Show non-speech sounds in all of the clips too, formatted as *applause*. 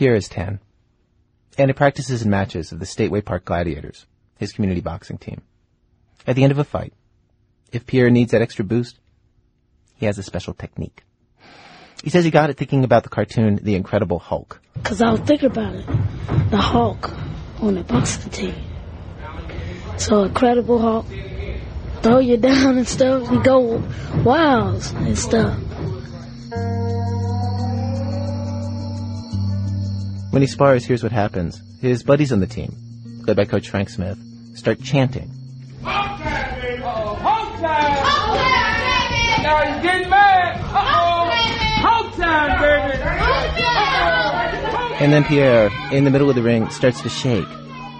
Pierre is 10, and he practices in matches of the Stateway Park Gladiators, his community boxing team. At the end of a fight, if Pierre needs that extra boost, he has a special technique. He says he got it thinking about the cartoon The Incredible Hulk. Cause I was thinking about it. The Hulk on the boxing team. So Incredible Hulk throw you *laughs* down and stuff. You go wilds and stuff. When he spars, here's what happens. His buddies on the team, led by Coach Frank Smith, start chanting. Hulk time, baby! Hulk time! Now he's getting mad! Uh-oh! Hulk time, baby! And then Pierre, in the middle of the ring, starts to shake.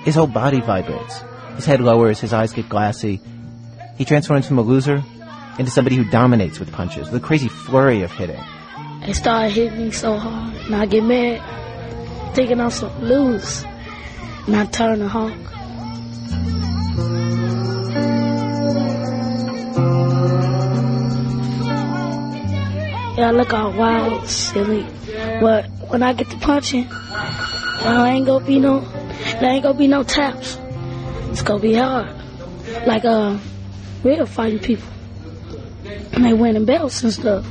His whole body vibrates. His head lowers, his eyes get glassy. He transforms from a loser into somebody who dominates with punches, with a crazy flurry of hitting. They started hitting me so hard, and I get mad, thinking I'm supposed to lose. And I turn to Hulk. Yeah, I look all wild, silly. But when I get to punching, I ain't gonna be no, there ain't gonna be no taps. It's gonna be hard. Like, uh, real fighting people. And they winning belts and stuff.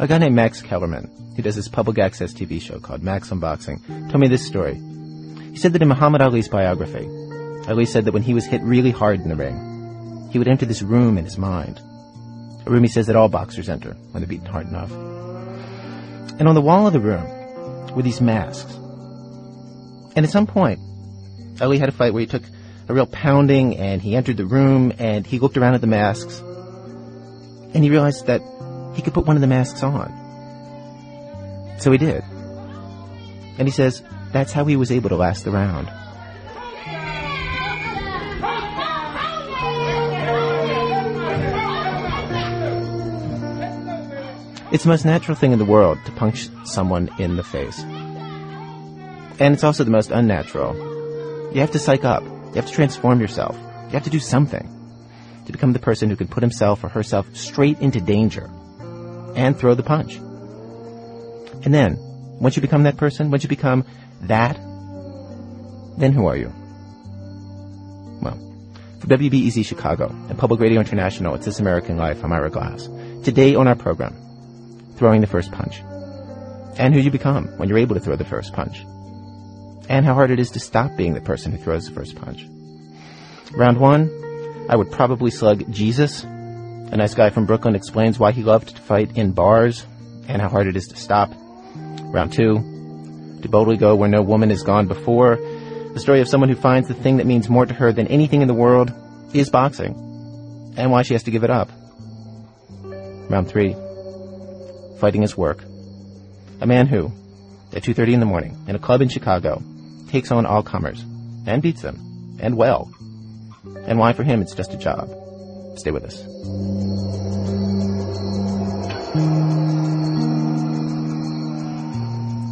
A guy named Max Kellerman, who does this public access TV show called Max on Boxing, told me this story. He said that in Muhammad Ali's biography, Ali said that when he was hit really hard in the ring, he would enter this room in his mind. A room he says that all boxers enter when they're beaten hard enough. And on the wall of the room were these masks. And at some point, Ali had a fight where he took a real pounding and he entered the room and he looked around at the masks and he realized that he could put one of the masks on. So he did. And he says that's how he was able to last the round. It's the most natural thing in the world to punch someone in the face. And it's also the most unnatural. You have to psych up. You have to transform yourself. You have to do something to become the person who can put himself or herself straight into danger and throw the punch. And then, once you become that person, once you become that, then who are you? Well, for WBEZ Chicago and Public Radio International, it's This American Life. I'm Ira Glass. Today on our program, throwing the first punch. And who you become when you're able to throw the first punch. And how hard it is to stop being the person who throws the first punch. Round one, I would probably slug Jesus. A nice guy from Brooklyn explains why he loved to fight in bars and how hard it is to stop. Round two, to boldly go where no woman has gone before. The story of someone who finds the thing that means more to her than anything in the world is boxing and why she has to give it up. Round three, fighting his work. A man who, at 2.30 in the morning, in a club in Chicago, takes on all comers, and beats them, and well. And why for him it's just a job. Stay with us.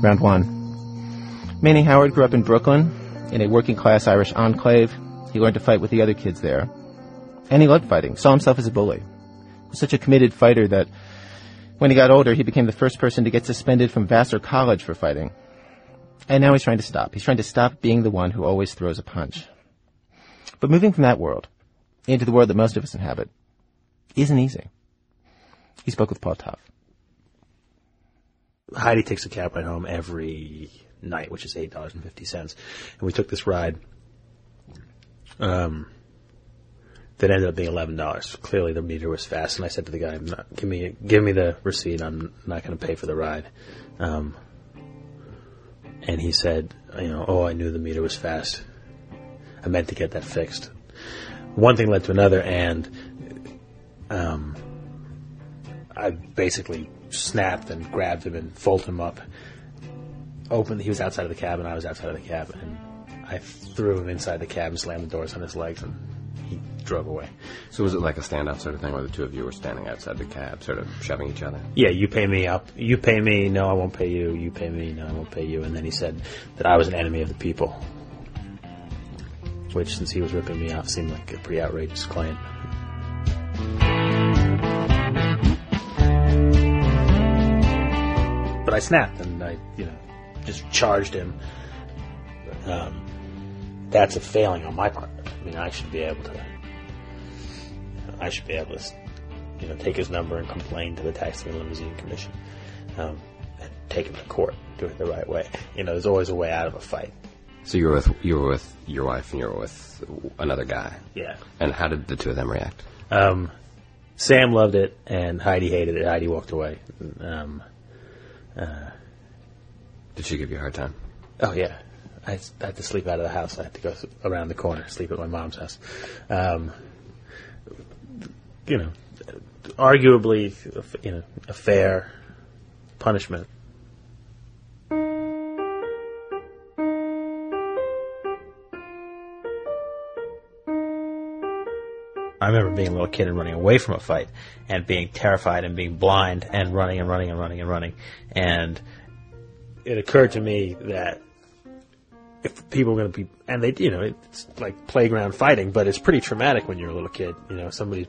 Round one. Manny Howard grew up in Brooklyn, in a working class Irish enclave. He learned to fight with the other kids there. And he loved fighting, saw himself as a bully. He was such a committed fighter that when he got older, he became the first person to get suspended from Vassar College for fighting. And now he's trying to stop. He's trying to stop being the one who always throws a punch. But moving from that world into the world that most of us inhabit isn't easy. He spoke with Paul Tough. Heidi takes a cab ride home every night, which is eight dollars and fifty cents. And we took this ride. Um, that ended up being eleven dollars. Clearly, the meter was fast, and I said to the guy, "Give me, give me the receipt. I'm not going to pay for the ride." Um, and he said, "You know, oh, I knew the meter was fast. I meant to get that fixed." One thing led to another, and um, I basically snapped and grabbed him and folded him up. Opened. He was outside of the cab, and I was outside of the cab, and I threw him inside the cab and slammed the doors on his legs, and he drove away. So was it like a standoff sort of thing where the two of you were standing outside the cab, sort of shoving each other? Yeah, you pay me up. You pay me. No, I won't pay you. You pay me. No, I won't pay you. And then he said that I was an enemy of the people, which, since he was ripping me off, seemed like a pretty outrageous claim. But I snapped and I, you know, just charged him. Um, that's a failing on my part. I mean, I should be able to. I should be able to, you know, take his number and complain to the Taxi and Limousine Commission, um, and take him to court, do it the right way. You know, there's always a way out of a fight. So you were with you were with your wife and you were with another guy. Yeah. And how did the two of them react? Um, Sam loved it, and Heidi hated it. Heidi walked away. Um, Did she give you a hard time? oh yeah, I, I had to sleep out of the house. I had to go around the corner, sleep at my mom's house. Um, you know, arguably, you know, a fair punishment. I remember being a little kid and running away from a fight and being terrified and being blind and running and running and running and running. And it occurred to me that if people are going to be, and they, you know, it's like playground fighting, but it's pretty traumatic when you're a little kid. You know, somebody's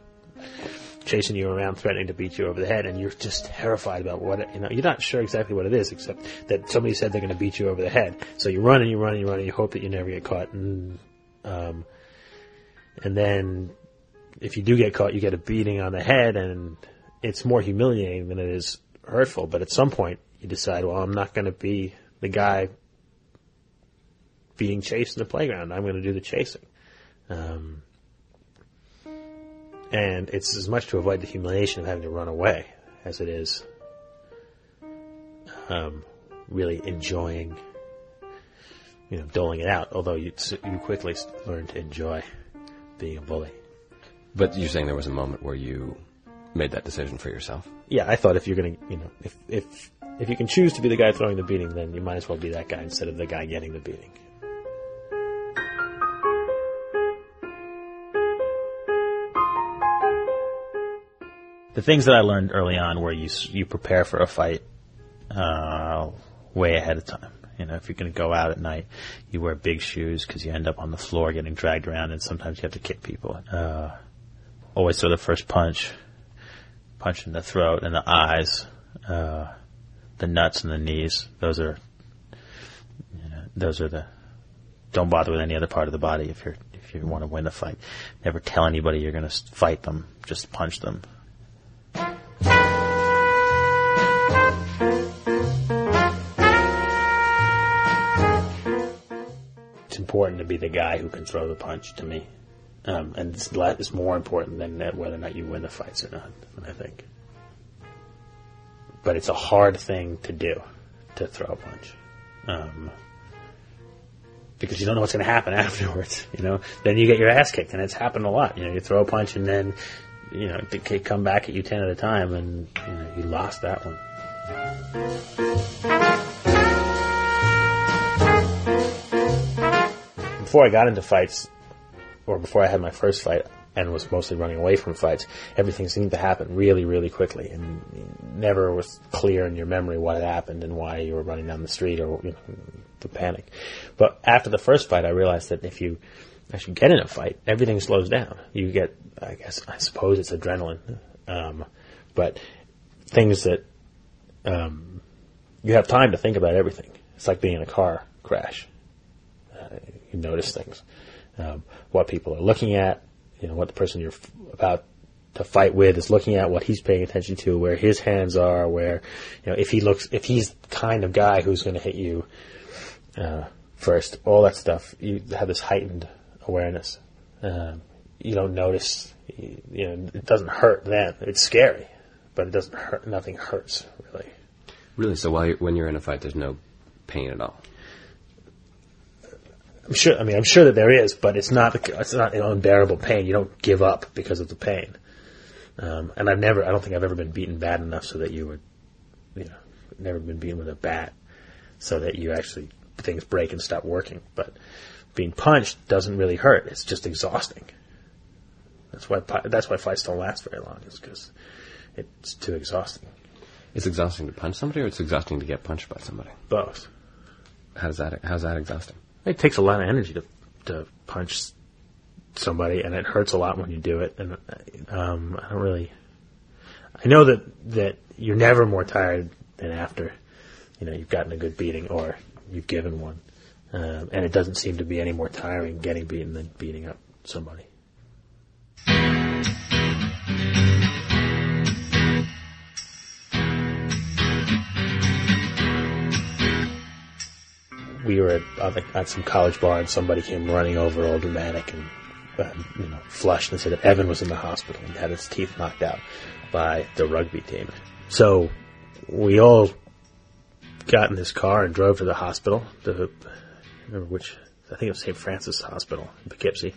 chasing you around, threatening to beat you over the head, and you're just terrified about what, you know, you're not sure exactly what it is, except that somebody said they're going to beat you over the head. So you run and you run and you run and you hope that you never get caught. And, um, and then if you do get caught, you get a beating on the head, and it's more humiliating than it is hurtful. But at some point, you decide, well, I'm not going to be the guy being chased in the playground. I'm going to do the chasing. Um, and it's as much to avoid the humiliation of having to run away as it is um, really enjoying, you know, doling it out. Although you you quickly learn to enjoy being a bully. But you're saying there was a moment where you made that decision for yourself. yeah, I thought if you're gonna, you know, if if if you can choose to be the guy throwing the beating, then you might as well be that guy instead of the guy getting the beating. The things that I learned early on were you you prepare for a fight uh, way ahead of time. You know, if you're going to go out at night, you wear big shoes because you end up on the floor getting dragged around, and sometimes you have to kick people. Uh, always throw the first punch punch in the throat and the eyes, uh, the nuts and the knees. Those are, you know, those are the. Don't bother with any other part of the body if you're if you want to win the fight. Never tell anybody you're going to fight them. Just punch them. It's important to be the guy who can throw the punch to me. Um, and it's, it's more important than whether or not you win the fights or not, I think. But it's a hard thing to do, to throw a punch. Um, because you don't know what's going to happen *laughs* afterwards, you know? Then you get your ass kicked, and it's happened a lot. You know, you throw a punch and then, you know, they come back at you 10 at a time, and, you know, you lost that one. Before I got into fights, or before I had my first fight and was mostly running away from fights, everything seemed to happen really, really quickly, and never was clear in your memory what had happened and why you were running down the street or you know, the panic. But after the first fight, I realized that if you actually get in a fight, everything slows down. You get, I guess, I suppose it's adrenaline, um, but things that um, you have time to think about everything. It's like being in a car crash. Uh, you notice things um, what people are looking at, you know, what the person you're f- about to fight with is looking at, what he's paying attention to, where his hands are, where, you know, if he looks, if he's the kind of guy who's going to hit you uh, first, all that stuff, you have this heightened awareness. Um, you don't notice, you, know, it doesn't hurt then. It's scary, but it doesn't hurt. Nothing hurts really. Really? So while you're, when you're in a fight, there's no pain at all. I'm sure. I mean, I'm sure that there is, but it's not. It's not an unbearable pain. You don't give up because of the pain. Um, and I've never. I don't think I've ever been beaten bad enough so that you would, you know, never been beaten with a bat, so that you actually things break and stop working. But being punched doesn't really hurt. It's just exhausting. That's why. That's why fights don't last very long. Is because it's too exhausting. It's exhausting to punch somebody, or it's exhausting to get punched by somebody. Both. How's that? How's that exhausting? It takes a lot of energy to to punch somebody, and it hurts a lot when you do it. And um, I don't really. I know that that you're never more tired than after, you know you've gotten a good beating or you've given one, um, and it doesn't seem to be any more tiring getting beaten than beating up somebody. We were at, at some college bar and somebody came running over all dramatic and uh, you know flushed and said that Evan was in the hospital and had his teeth knocked out by the rugby team. So we all got in this car and drove to the hospital. The remember which I think it was St. Francis Hospital in Poughkeepsie,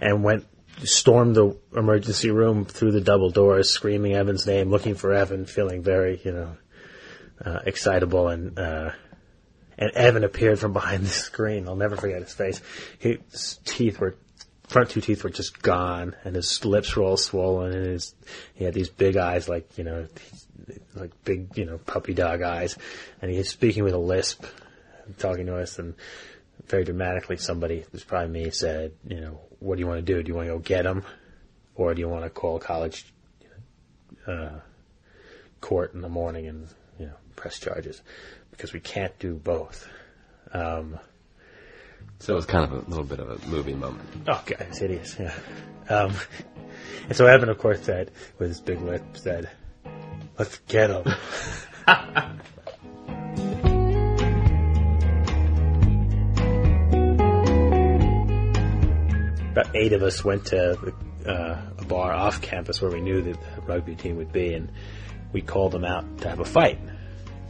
and went stormed the emergency room through the double doors, screaming Evan's name, looking for Evan, feeling very you know uh, excitable and. Uh, and Evan appeared from behind the screen. I'll never forget his face. His teeth were, front two teeth were just gone, and his lips were all swollen, and his, he had these big eyes, like you know, like big, you know, puppy dog eyes, and he was speaking with a lisp, talking to us, and very dramatically, somebody, it was probably me, said, you know, what do you want to do? Do you want to go get him, or do you want to call college uh, court in the morning and you know press charges? Because we can't do both. Um, so it was kind of a little bit of a movie moment. Oh, God, it's hideous, yeah. Um, and so Evan, of course, said, with his big lip, said, let's get him. *laughs* About eight of us went to uh, a bar off campus where we knew that the rugby team would be, and we called them out to have a fight.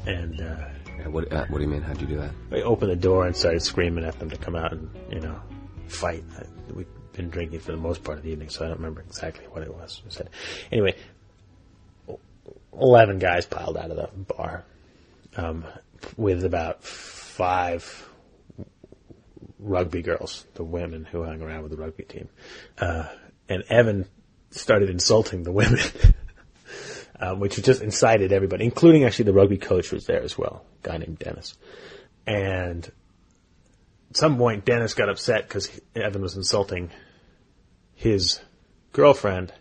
And uh, yeah, what, uh, what do you mean? How'd you do that? I opened the door and started screaming at them to come out and, you know, fight. We'd been drinking for the most part of the evening, so I don't remember exactly what it was. Said. Anyway, 11 guys piled out of the bar um, with about five rugby girls, the women who hung around with the rugby team. Uh, and Evan started insulting the women. *laughs* um, which just incited everybody, including actually the rugby coach was there as well, a guy named Dennis. And at some point, Dennis got upset because Evan was insulting his girlfriend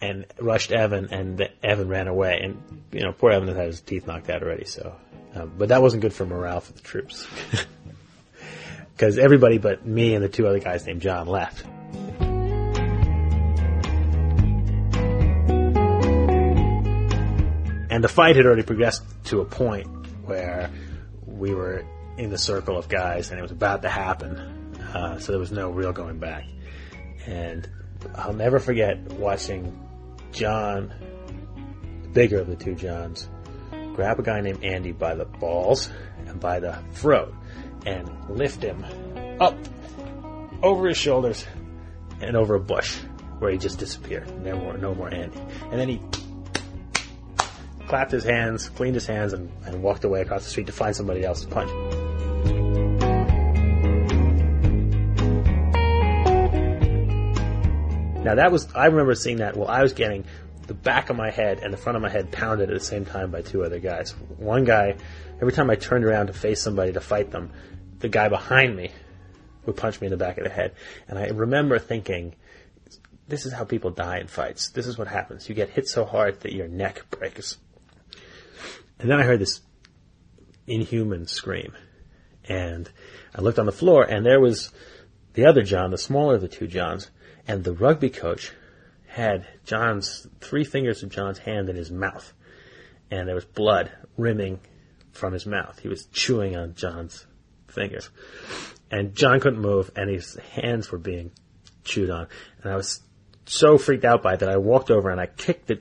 and rushed Evan, and Evan ran away. And you know, poor Evan had his teeth knocked out already. So, um, but that wasn't good for morale for the troops *laughs* because everybody but me and the two other guys named John left. And the fight had already progressed to a point where we were in the circle of guys and it was about to happen. Uh, so there was no real going back. And I'll never forget watching John, the bigger of the two Johns, grab a guy named Andy by the balls and by the throat and lift him up over his shoulders and over a bush where he just disappeared. No more, no more Andy. And then he clapped his hands, cleaned his hands, and, and walked away across the street to find somebody else to punch. Now that was, I remember seeing that while I was getting the back of my head and the front of my head pounded at the same time by two other guys. One guy, every time I turned around to face somebody to fight them, the guy behind me would punch me in the back of the head. And I remember thinking, this is how people die in fights. This is what happens. You get hit so hard that your neck breaks. And then I heard this inhuman scream. And I looked on the floor, and there was the other John, the smaller of the two Johns, and the rugby coach had John's, three fingers of John's hand in his mouth. And there was blood rimming from his mouth. He was chewing on John's fingers. And John couldn't move, and his hands were being chewed on. And I was so freaked out by it that I walked over and I kicked the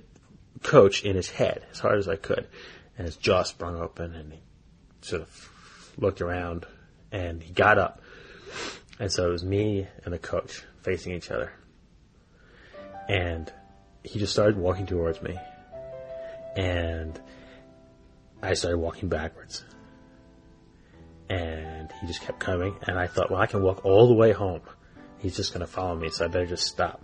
coach in his head as hard as I could and his jaw sprung open, and he sort of looked around, and he got up. And so it was me and the coach facing each other. And he just started walking towards me. And I started walking backwards. And he just kept coming. And I thought, well, I can walk all the way home. He's just going to follow me, so I better just stop.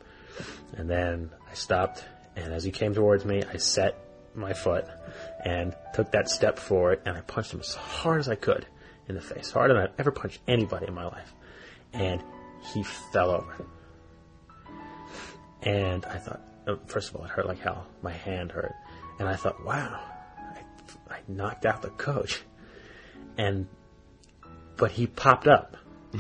And then I stopped. And as he came towards me, I set my foot and took that step forward and I punched him as hard as I could in the face, harder than I've ever punched anybody in my life. And he fell over. And I thought, oh, first of all, it hurt like hell. My hand hurt. And I thought, wow, I I knocked out the coach, and but he popped up. *laughs*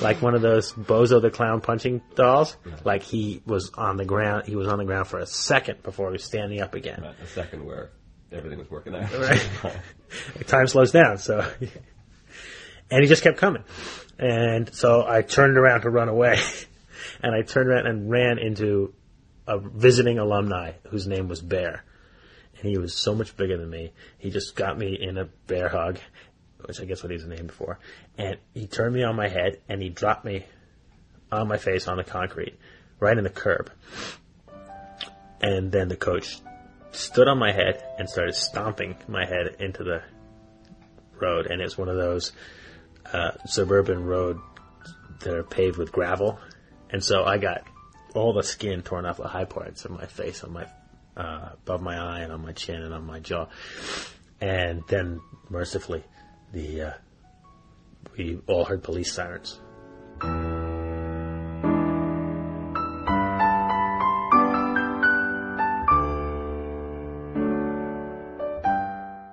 like one of those Bozo the Clown punching dolls. Like he was on the ground. He was on the ground for a second before he was standing up again. Right, a second where everything was working out. Right. *laughs* *laughs* Time slows down. So, *laughs* and he just kept coming. And so I turned around to run away, and I turned around and ran into a visiting alumni whose name was Bear, and he was so much bigger than me. He just got me in a bear hug, which I guess what he's named for, and he turned me on my head and he dropped me on my face on the concrete, right in the curb. And then the coach stood on my head and started stomping my head into the road. And it's one of those uh, suburban road that are paved with gravel. And so I got all the skin torn off the high parts of my face, on my uh, above my eye, and on my chin, and on my jaw. And then, mercifully, the uh, we all heard police sirens.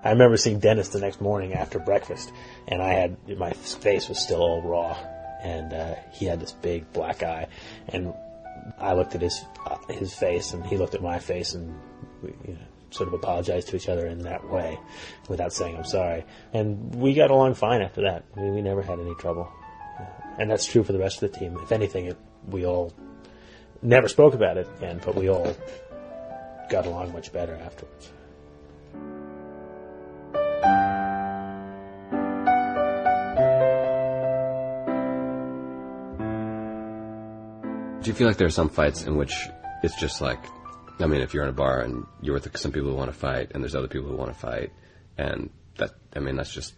I remember seeing Dennis the next morning after breakfast, and I had my face was still all raw, and uh, he had this big black eye, and I looked at his uh, his face, and he looked at my face, and we you know, sort of apologized to each other in that way, without saying I'm sorry, and we got along fine after that. We, we never had any trouble, and that's true for the rest of the team. If anything, it, we all never spoke about it again, but we all got along much better afterwards. Do you feel like there are some fights in which it's just like, I mean, if you're in a bar and you're with some people who want to fight, and there's other people who want to fight, and that, I mean, that's just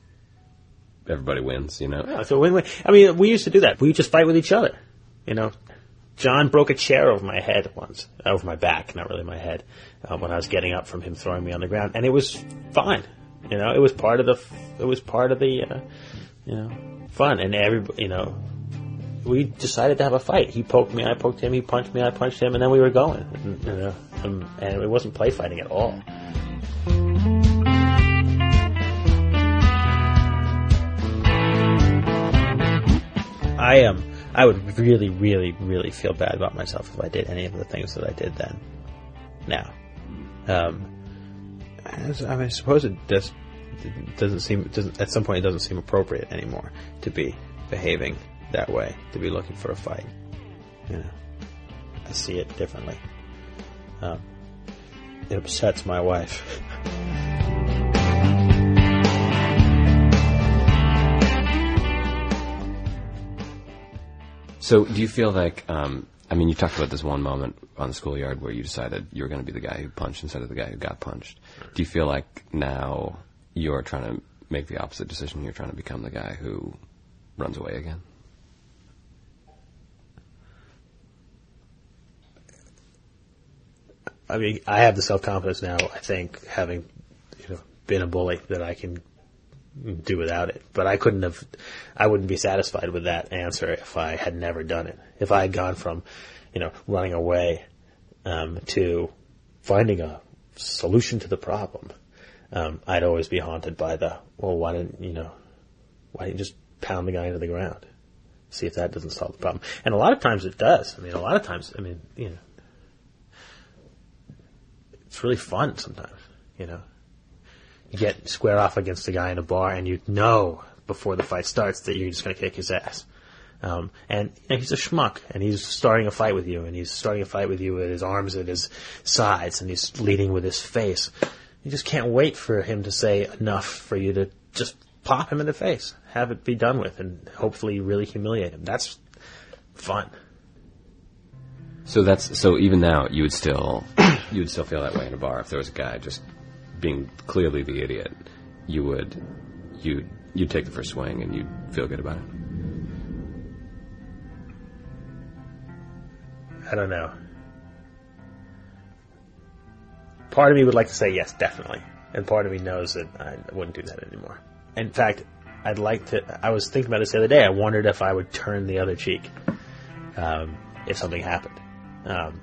everybody wins, you know? Yeah, it's win-win. I mean, we used to do that. We just fight with each other. You know, John broke a chair over my head once, over my back, not really my head, uh, when I was getting up from him throwing me on the ground, and it was fine. You know, it was part of the, it was part of the, uh, you know, fun, and every, you know, we decided to have a fight. He poked me, I poked him, he punched me, I punched him, and then we were going. And, you know, and, and it wasn't play fighting at all. I um, I would really, really, really feel bad about myself if I did any of the things that I did then. Now, um, I, mean, I suppose it does, doesn't seem doesn't, at some point it doesn't seem appropriate anymore to be behaving that way, to be looking for a fight. You know, I see it differently. Um, it upsets my wife. *laughs* So, do you feel like, um, I mean, you talked about this one moment on the schoolyard where you decided you were going to be the guy who punched instead of the guy who got punched. Do you feel like now you're trying to make the opposite decision? You're trying to become the guy who runs away again? I mean, I have the self confidence now. I think having you know been a bully that I can do without it. But I couldn't have. I wouldn't be satisfied with that answer if I had never done it. If I had gone from, you know, running away um, to finding a solution to the problem, um, I'd always be haunted by the well, why didn't you know? Why didn't you just pound the guy into the ground? See if that doesn't solve the problem. And a lot of times it does. I mean, a lot of times, I mean, you know, it's really fun sometimes, you know. You get square off against a guy in a bar and you know before the fight starts that you're just going to kick his ass. Um, and he's a schmuck and he's starting a fight with you and he's starting a fight with you with his arms at his sides and he's leading with his face. You just can't wait for him to say enough for you to just pop him in the face, have it be done with and hopefully really humiliate him. That's fun. So that's so even now you would still you would still feel that way in a bar if there was a guy just being clearly the idiot. You would you you'd take the first swing and you'd feel good about it. I don't know. Part of me would like to say yes, definitely. And part of me knows that I wouldn't do that anymore. In fact, I'd like to, I was thinking about this the other day. I wondered if I would turn the other cheek, um, if something happened. Um,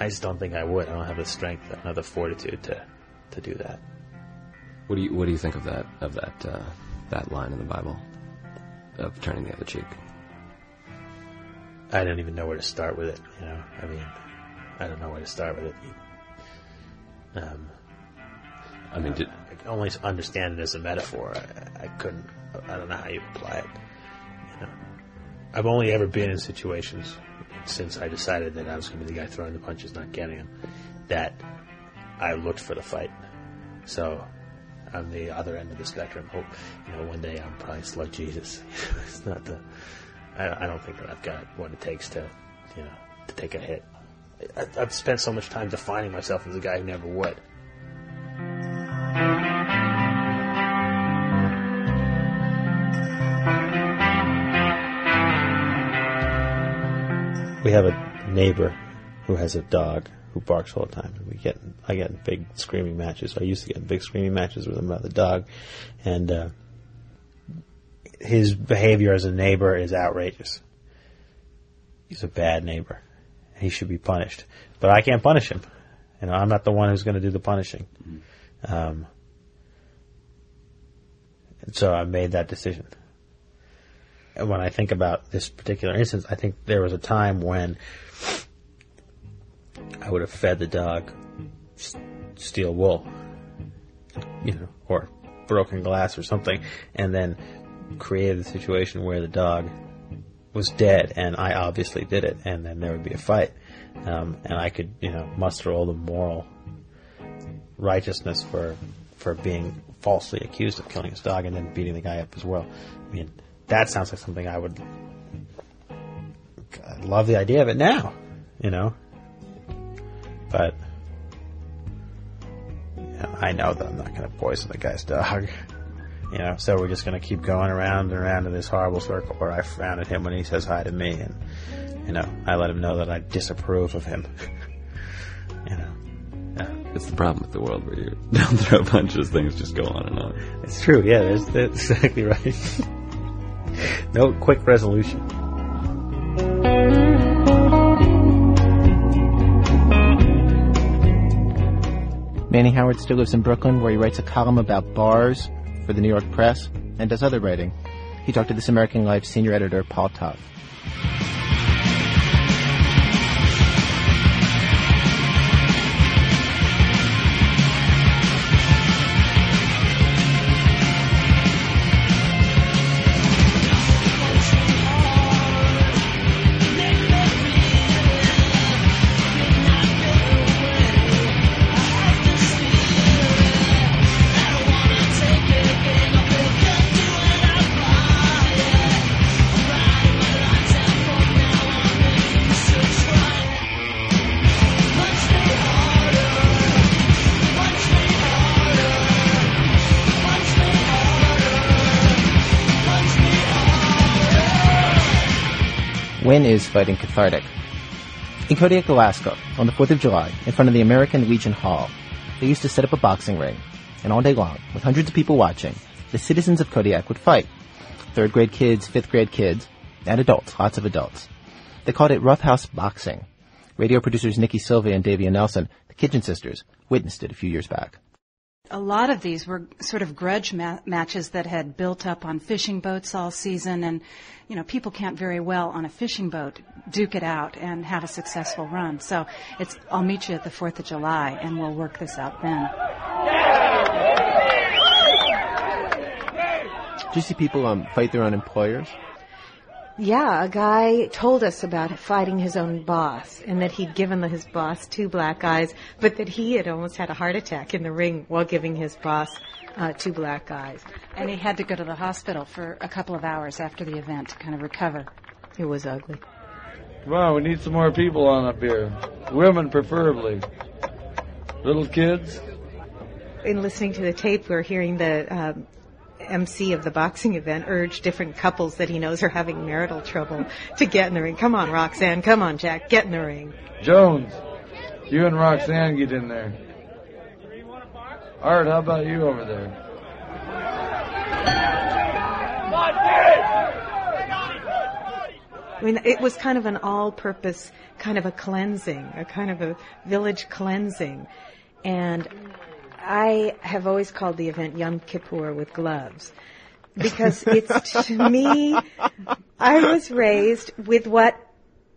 I just don't think I would. I don't have the strength, I don't have the fortitude to to do that. What do you What do you think of that of that uh, that line in the Bible of turning the other cheek? I don't even know where to start with it. You know, I mean, I don't know where to start with it. Um, I mean, did, I can only understand it as a metaphor. I, I couldn't. I don't know how you apply it. You know, I've only ever been in situations since I decided that I was going to be the guy throwing the punches, not getting them, that I looked for the fight. So on the other end of the spectrum, hope you know one day I'm probably slow Jesus. *laughs* it's not the. I, I don't think that I've got what it takes to, you know, to take a hit. I, I've spent so much time defining myself as a guy who never would. We have a neighbor who has a dog who barks all the time. We get, I get in big screaming matches. I used to get in big screaming matches with him about the dog, and uh, his behavior as a neighbor is outrageous. He's a bad neighbor. He should be punished, but I can't punish him. You know, I'm not the one who's going to do the punishing. Um, and so I made that decision. When I think about this particular instance, I think there was a time when I would have fed the dog steel wool, you know, or broken glass or something, and then created a situation where the dog was dead, and I obviously did it, and then there would be a fight, um, and I could, you know, muster all the moral righteousness for for being falsely accused of killing his dog and then beating the guy up as well. I mean, that sounds like something I would I love the idea of it now, you know. But you know, I know that I'm not going to poison the guy's dog. *laughs* You know, so we're just going to keep going around and around in this horrible circle where I frown at him when he says hi to me, and you know, I let him know that I disapprove of him. *laughs* you know, yeah. it's the problem with the world where you *laughs* don't throw punches; things just go on and on. it's true. Yeah, that's, that's exactly right. No quick resolution. Manny Howard still lives in Brooklyn, where he writes a column about bars for the New York Press and does other writing. He talked to This American Life senior editor Paul Tough. Is fighting cathartic? In Kodiak, Alaska, on the 4th of July, in front of the American Legion Hall, they used to set up a boxing ring, and all day long, with hundreds of people watching, the citizens of Kodiak would fight. Third grade kids, fifth grade kids, and adults, lots of adults. They called it roughhouse boxing. Radio producers Nikki Silva and Davia Nelson, the Kitchen Sisters, witnessed it a few years back. A lot of these were sort of grudge ma- matches that had built up on fishing boats all season. And you know people can't very well on a fishing boat duke it out and have a successful run. So it's i'll meet you at the 4th of july and we'll work this out then. Do you see people um, fight their own employers? Yeah, a guy told us about fighting his own boss and that he'd given his boss two black eyes, but that he had almost had a heart attack in the ring while giving his boss uh, two black eyes. and he had to go to the hospital for a couple of hours after the event to kind of recover It was ugly. Come on, we need some more people on up here. Women preferably. Little kids. In listening to the tape, we're hearing the um, MC of the boxing event urge different couples that he knows are having marital trouble to get in the ring. Come on, Roxanne. Come on, Jack. Get in the ring. Jones, you and Roxanne get in there. Art, how about you over there? I mean, it was kind of an all-purpose kind of a cleansing, a kind of a village cleansing. And I have always called the event Yom Kippur with gloves because it's to me. I was raised with what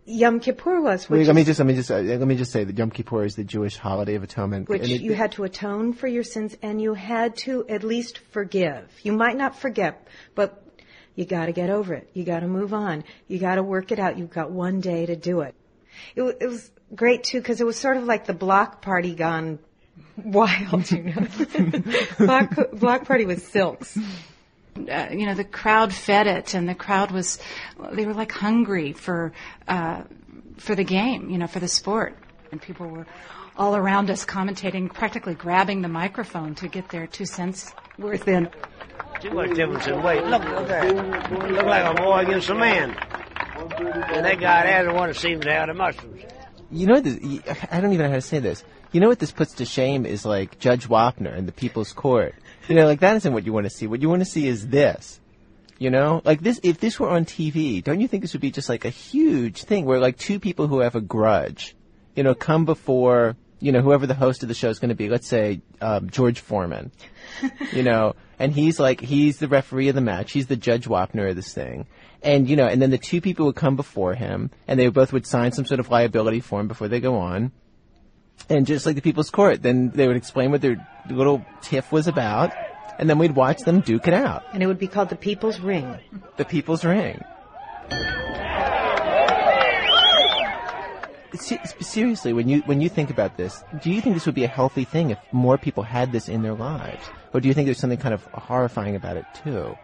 Yom Kippur was, which Wait, let me just let me just uh, let me just say that Yom Kippur is the Jewish holiday of atonement. which and it- you had to atone for your sins and you had to at least forgive. You might not forget, but you got to get over it. You got to move on. You got to work it out. You've got one day to do it. It, it was great too because it was sort of like the block party gone wild. You know, *laughs* block, block party with silks. uh, you know, the crowd fed it, and the crowd was, they were like hungry for, uh, for the game, you know, for the sport, and people were all around us commentating, practically grabbing the microphone to get their two cents worth in. Too much difference in weight. Look, look at that. Look like a boy against a man. And that guy there, the one that seems to have the muscles. You know, this, I don't even know how to say this. You know what this puts to shame is like Judge Wapner in the People's Court. You know, like that isn't what you want to see. What you want to see is this. You know, like this. If this were on TV, don't you think this would be just like a huge thing where like two people who have a grudge, you know, come before you know whoever the host of the show is going to be. Let's say um, George Foreman. *laughs* you know, and he's like he's the referee of the match. He's the Judge Wapner of this thing. And you know, and then the two people would come before him, and they both would sign some sort of liability form before they go on. And just like the People's Court, then they would explain what their little tiff was about, and then we'd watch them duke it out. And it would be called the People's Ring. The People's Ring. Se- Seriously, when you when you think about this, do you think this would be a healthy thing if more people had this in their lives, or do you think there's something kind of horrifying about it too?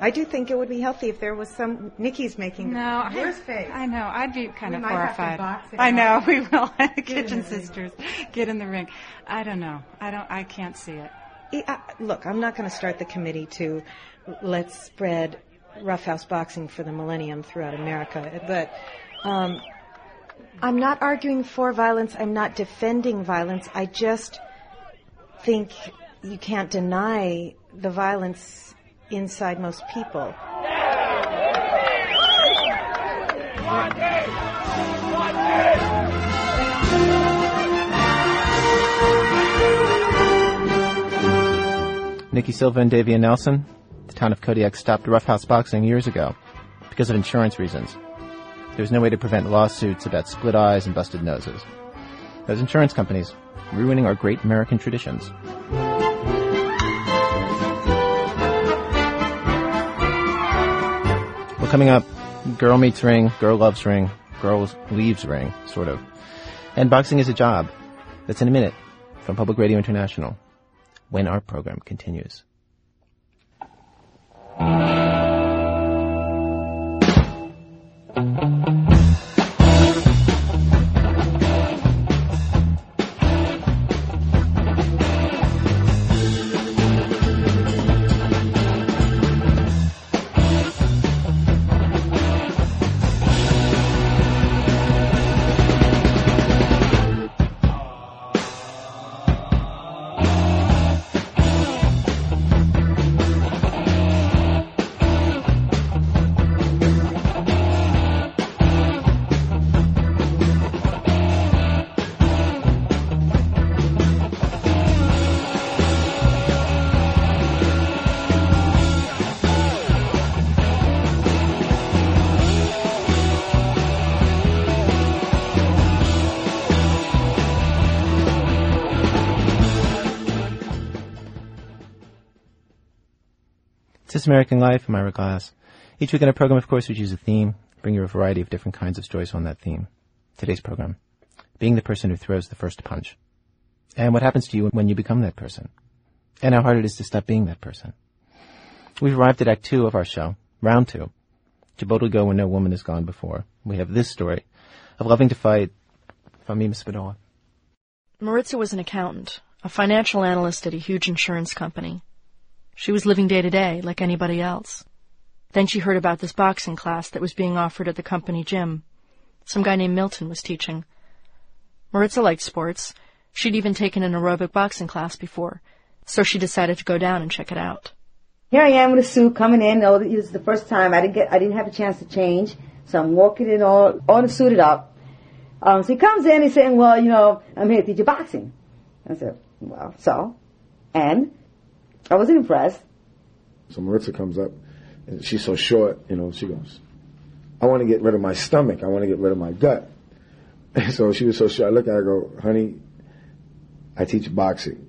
I do think it would be healthy if there was some. Nikki's making No, I, worst face. I know. I'd be kind We of might have to horrified. box it I know *laughs* we will. *laughs* Kitchen sisters, get in the ring. I don't know. I don't. I can't see it. Uh, look, I'm not going to start the committee to let's spread roughhouse boxing for the millennium throughout America, but um, I'm not arguing for violence. I'm not defending violence. I just think you can't deny the violence inside most people. Nikki Silva and Davia Nelson, the town of Kodiak stopped roughhouse boxing years ago because of insurance reasons. There was no way to prevent lawsuits about split eyes and busted noses. Those insurance companies ruining our great American traditions. Well, coming up, girl meets ring, girl loves ring, girl leaves ring, sort of. And boxing is a job. That's in a minute from Public Radio International when our program continues. American Life, I'm Ira Glass. Each week in our program, of course, we choose a theme, bring you a variety of different kinds of stories on that theme. Today's program, being the person who throws the first punch. And what happens to you when you become that person. And how hard it is to stop being that person. We've arrived at Act Two of our show, Round Two. To boldly go where no woman has gone before. We have this story of loving to fight from Meema Spadola. Maritza was an accountant, a financial analyst at a huge insurance company. She was living day to day like anybody else. Then she heard about this boxing class that was being offered at the company gym. Some guy named Milton was teaching. Maritza liked sports. She'd even taken an aerobic boxing class before, so she decided to go down and check it out. Here I am with a suit coming in. Oh, it was the first time I didn't get, I didn't have a chance to change, so I'm walking in all, all suited up. Um, so he comes in, he's saying, "Well, you know, I'm here to teach you boxing." I said, "Well, so." And I wasn't impressed. So Maritza comes up, and she's so short, you know, she goes, I want to get rid of my stomach. I want to get rid of my gut. And *laughs* so she was so short. I look at her, I go, honey, I teach boxing.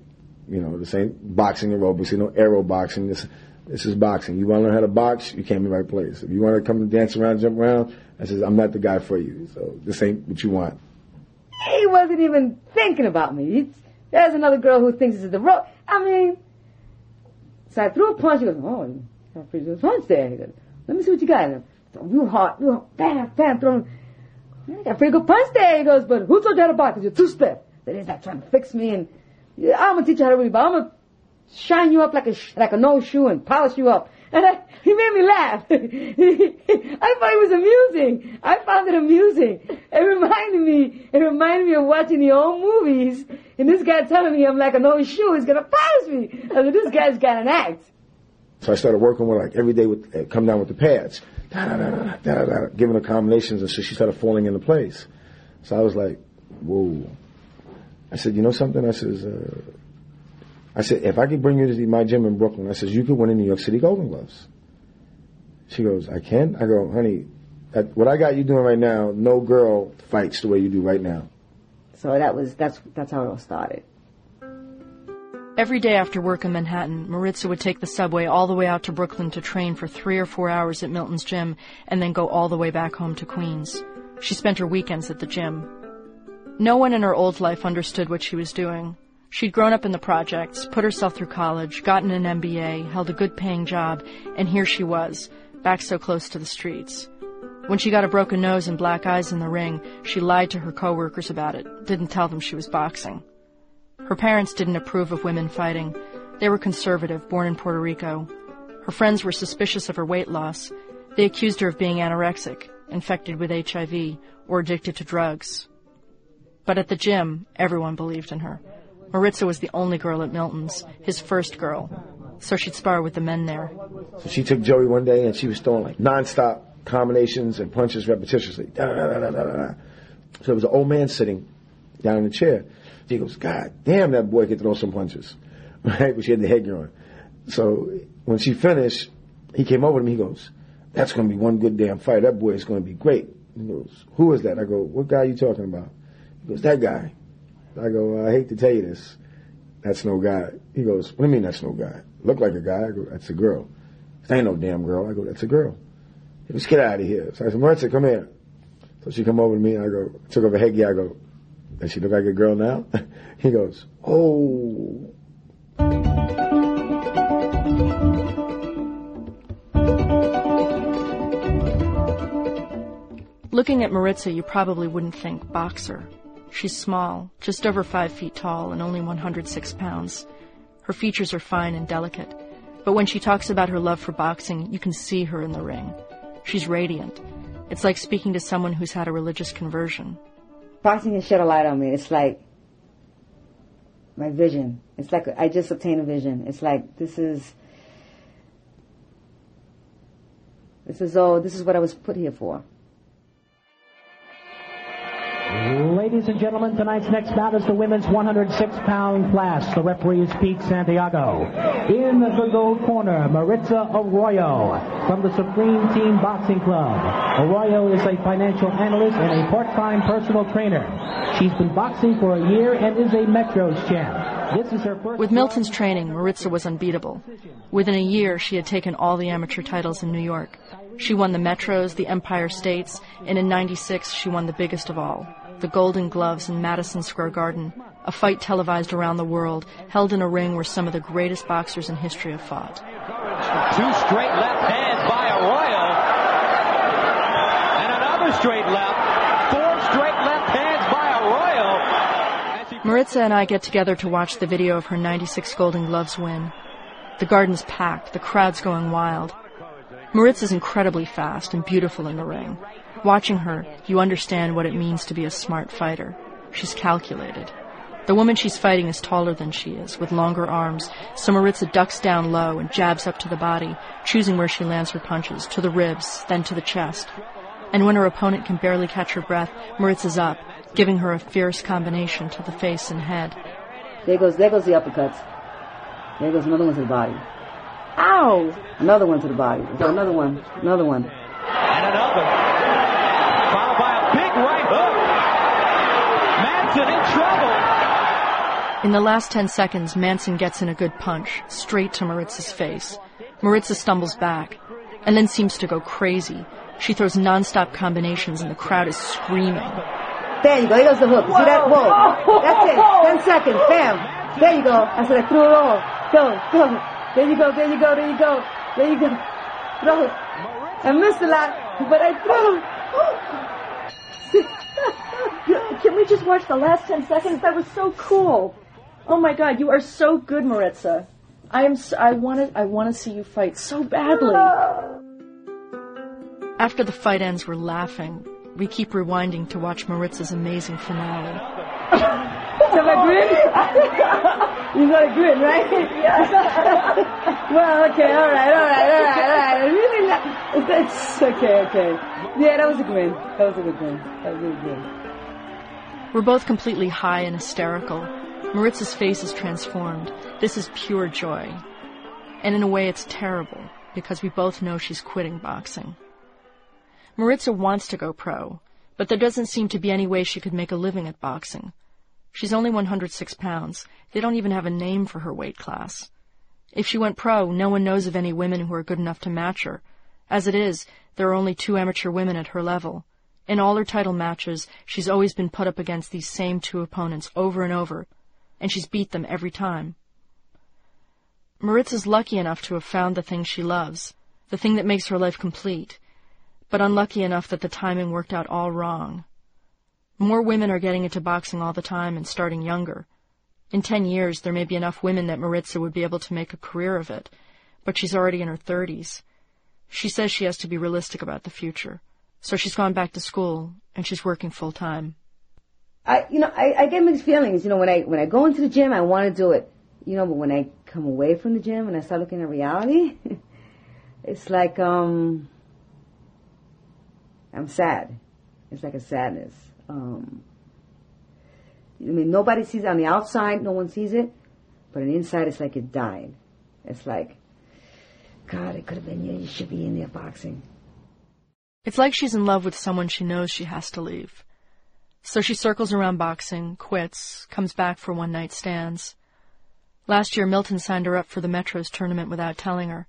You know, this ain't boxing aerobics, you know, aero boxing. This, this is boxing. You want to learn how to box, you came in the right place. If you want to come and dance around, jump around, I says, I'm not the guy for you. So this ain't what you want. He wasn't even thinking about me. He's, there's another girl who thinks this is the road. I mean, Eh, so I threw a punch. He goes, oh, you got a punch there. He goes, let me see what you got. So real hard, real hard, bam, bam, throw. I got a pretty good punch there. He goes, but who told you how to box? Because you're two step. That is like trying to fix me and I'm gonna teach you how to box. I'm gonna shine you up like a like a nose shoe and polish you up. And I, he made me laugh. *laughs* I thought it was amusing. I found it amusing. It reminded me. It reminded me of watching the old movies. And this guy telling me I'm like a nose shoe. He's gonna polish me. I said, this guy's got an act. So I started working with like every day with uh, come down with the pads, da, da, da, da, da, da, giving her combinations, and so she started falling into place. So I was like, whoa. I said, you know something? I says, uh, I said, if I could bring you to my gym in Brooklyn, I says, you could win a New York City Golden Gloves. She goes, I can? I go, honey, at, what I got you doing right now, no girl fights the way you do right now. So that was that's that's how it all started. Every day after work in Manhattan, Maritza would take the subway all the way out to Brooklyn to train for three or four hours at Milton's gym and then go all the way back home to Queens. She spent her weekends at the gym. No one in her old life understood what she was doing. She'd grown up in the projects, put herself through college, gotten an MBA, held a good paying job, and here she was, back so close to the streets. When she got a broken nose and black eyes in the ring, she lied to her coworkers about it, didn't tell them she was boxing. Her parents didn't approve of women fighting. They were conservative, born in Puerto Rico. Her friends were suspicious of her weight loss. They accused her of being anorexic, infected with HIV, or addicted to drugs. But at the gym, everyone believed in her. Maritza was the only girl at Milton's, his first girl. So she'd spar with the men there. So she took Joey one day and she was throwing like nonstop combinations and punches repetitiously. Da, da, da. So there was an old man sitting down in the chair. He goes, God damn, that boy could throw some punches. *laughs* Right? But she had the headgear on. So when she finished, he came over to me. He goes, That's going to be one good damn fight. That boy is going to be great. He goes, Who is that? I go, What guy are you talking about? He goes, That guy. I go, I hate to tell you this. That's no guy. He goes, What do you mean that's no guy? Look like a guy. I go, That's a girl. Ain't no damn girl. I go, That's a girl. He goes, Get out of here. So I said, Maritza, come here. So she come over to me and I go, took off her headgear. I go, Does she look like a girl now? *laughs* he goes, Oh. Looking at Maritza, you probably wouldn't think boxer. She's small, just over five feet tall, and only 106 pounds. Her features are fine and delicate, but when she talks about her love for boxing, you can see her in the ring. She's radiant. It's like speaking to someone who's had a religious conversion. Boxing has shed a light on me. It's like my vision. It's like I just obtained a vision. It's like this is this is all this is what I was put here for. Ladies and gentlemen, tonight's next bout is the women's 106-pound class. The referee is Pete Santiago. In the gold corner, Maritza Arroyo from the Supreme Team Boxing Club. Arroyo is a financial analyst and a part-time personal trainer. She's been boxing for a year and is a Metros champ. With Milton's training, Maritza was unbeatable. Within a year, she had taken all the amateur titles in New York. She won the Metros, the Empire States, and in 96 she won the biggest of all, the Golden Gloves in Madison Square Garden, a fight televised around the world, held in a ring where some of the greatest boxers in history have fought. Two straight left hands by Arroyo, and another straight left, four straight left hands by Arroyo. Maritza and I get together to watch the video of her 96 Golden Gloves win. The garden's packed, the crowd's going wild. Maritza's incredibly fast and beautiful in the ring. Watching her, you understand what it means to be a smart fighter. She's calculated. The woman she's fighting is taller than she is, with longer arms, so Maritza ducks down low and jabs up to the body, choosing where she lands her punches, to the ribs, then to the chest. And when her opponent can barely catch her breath, Maritza's up, giving her a fierce combination to the face and head. There goes there goes the uppercuts. There goes another one to the body. Ow! Another one to the body. Another one. Another one. And another. Followed by a big right hook. Manson in trouble. In the last 10 seconds, Manson gets in a good punch, straight to Maritza's face. Maritza stumbles back, and then seems to go crazy. She throws non-stop combinations and the crowd is screaming. There you go. Here goes the hook. See that? Whoa. That's it. Ten seconds. Bam. There you go. I said I threw it all. Go. Go. There you go. There you go. There you go. There you go. Throw it. I missed a lot, but I threw. *laughs* Can we just watch the last 10 seconds? That was so cool. Oh my god, you are so good, Maritza. I am so, I want to I want to see you fight so badly. *sighs* After the fight ends, we're laughing. We keep rewinding to watch Maritza's amazing finale. *laughs* Have I grin? *laughs* you got a grin, right? Yeah. *laughs* well, okay, all right, all right, all right, all right. Really, not, that's okay, okay. Yeah, that was a grin. That was a good grin. That was a good grin. We're both completely high and hysterical. Maritza's face is transformed. This is pure joy. And in a way, it's terrible, because we both know she's quitting boxing. Maritza wants to go pro, but there doesn't seem to be any way she could make a living at boxing. She's only 106 pounds. They don't even have a name for her weight class. If she went pro, no one knows of any women who are good enough to match her. As it is, there are only two amateur women at her level. In all her title matches, she's always been put up against these same two opponents over and over, and she's beat them every time. Maritza's lucky enough to have found the thing she loves, the thing that makes her life complete, but unlucky enough that the timing worked out all wrong. More women are getting into boxing all the time and starting younger. In ten years, there may be enough women that Maritza would be able to make a career of it, but she's already in her thirties. She says she has to be realistic about the future, so she's gone back to school and she's working full time. I, you know, I, I get mixed feelings. You know, when I when I go into the gym, I want to do it. You know, but when I come away from the gym and I start looking at reality, *laughs* it's like um, I'm sad. It's like a sadness. Um, I mean, nobody sees it on the outside. No one sees it, but on the inside, it's like it died. It's like, God, it could have been you. You should be in there boxing. It's like she's in love with someone she knows she has to leave. So she circles around boxing, quits, comes back for one night stands. Last year, Milton signed her up for the Metros tournament without telling her.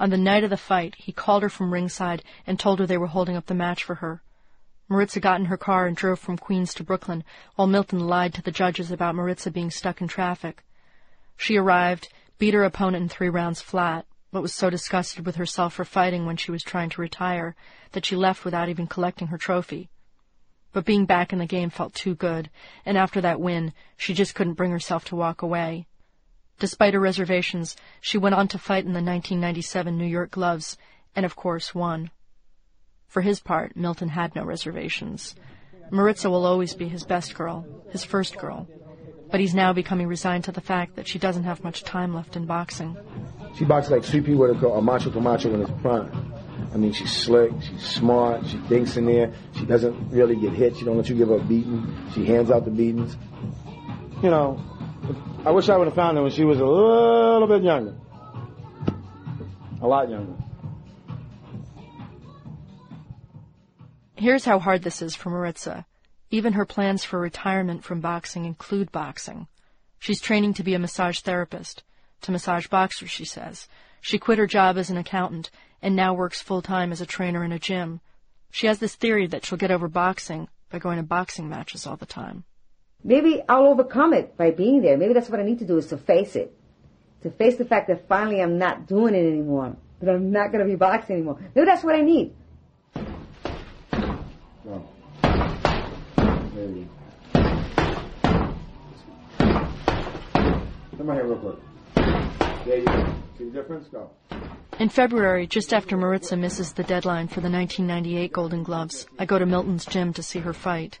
On the night of the fight, he called her from ringside and told her they were holding up the match for her. Maritza got in her car and drove from Queens to Brooklyn, while Milton lied to the judges about Maritza being stuck in traffic. She arrived, beat her opponent in three rounds flat, but was so disgusted with herself for fighting when she was trying to retire that she left without even collecting her trophy. But being back in the game felt too good, and after that win, she just couldn't bring herself to walk away. Despite her reservations, she went on to fight in the 1997 New York Gloves, and of course won. For his part, Milton had no reservations. Maritza will always be his best girl, his first girl. But he's now becoming resigned to the fact that she doesn't have much time left in boxing. She boxes like Pea Whitaker, a macho Camacho in his prime. I mean, she's slick, she's smart, she thinks in there, she doesn't really get hit, she don't let you give her a beating, she hands out the beatings. You know, I wish I would have found her when she was a little bit younger. A lot younger. Here's how hard this is for Maritza. Even her plans for retirement from boxing include boxing. She's training to be a massage therapist, to massage boxers, she says. She quit her job as an accountant and now works full time as a trainer in a gym. She has this theory that she'll get over boxing by going to boxing matches all the time. Maybe I'll overcome it by being there. Maybe that's what I need to do is to face it. To face the fact that finally I'm not doing it anymore. That I'm not going to be boxing anymore. Maybe that's what I need. No. Maybe. Come on here real quick. There you go. See the difference? Go. In February, just after Maritza misses the deadline for the 1998 Golden Gloves, I go to Milton's gym to see her fight.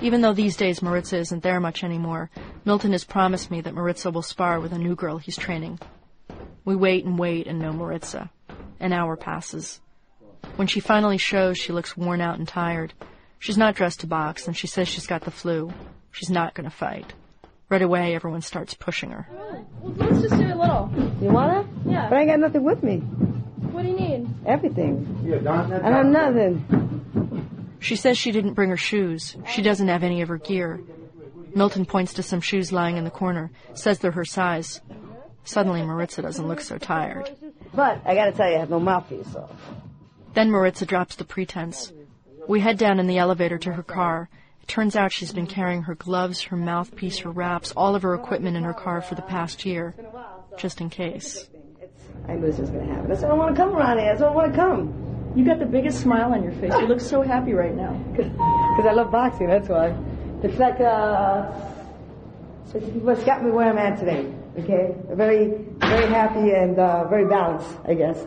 Even though these days Maritza isn't there much anymore, Milton has promised me that Maritza will spar with a new girl he's training. We wait and wait and no Maritza. An hour passes. When she finally shows, she looks worn out and tired. She's not dressed to box, and she says she's got the flu. She's not going to fight. Right away, everyone starts pushing her. Well, Let's just do a little. You wanna? Yeah. But I ain't got nothing with me. What do you need? Everything. Yeah, Don. I have nothing. She says she didn't bring her shoes. She doesn't have any of her gear. Milton points to some shoes lying in the corner, says they're her size. Suddenly, Maritza doesn't look so tired. But I gotta tell you, I have no mouthpiece, so. Then Maritza drops the pretense. We head down in the elevator to her car. It turns out she's been carrying her gloves, her mouthpiece, her wraps, all of her equipment in her car for the past year, just in case. I knew this was gonna happen. I why I wanna come around here. That's why I wanna come. You got the biggest smile on your face. You look so happy right now. *laughs* Because I love boxing, that's why. It's like, uh, it's what's got me where I'm at today, okay? Very, very happy and, uh, very balanced, I guess.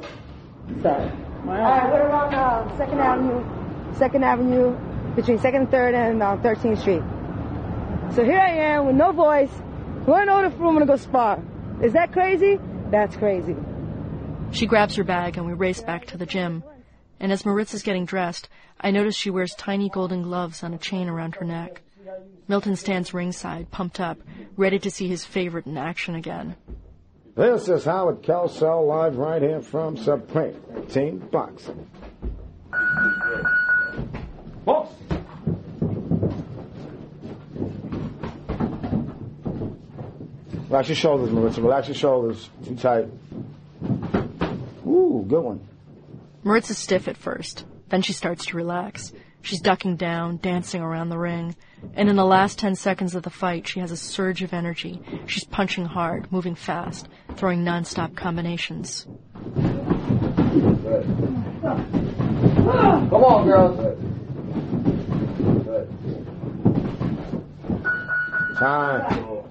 So. All right, we're around, uh, Second Avenue, Second Avenue, between Second and Third and, uh, 13th Street. So here I am with no voice, going over the room to go spar. Is that crazy? That's crazy. She grabs her bag and we race back to the gym. And as Maritza is getting dressed, I notice she wears tiny golden gloves on a chain around her neck. Milton stands ringside, pumped up, ready to see his favorite in action again. This is Howard Cosell live right here from Supreme Team Boxing. Box. Relax your shoulders, Maritza. Relax your shoulders. Too tight. Ooh, good one. Maritza's stiff at first. Then she starts to relax. She's ducking down, dancing around the ring. And in the last ten seconds of the fight, she has a surge of energy. She's punching hard, moving fast, throwing nonstop combinations. Come on, girls. Time.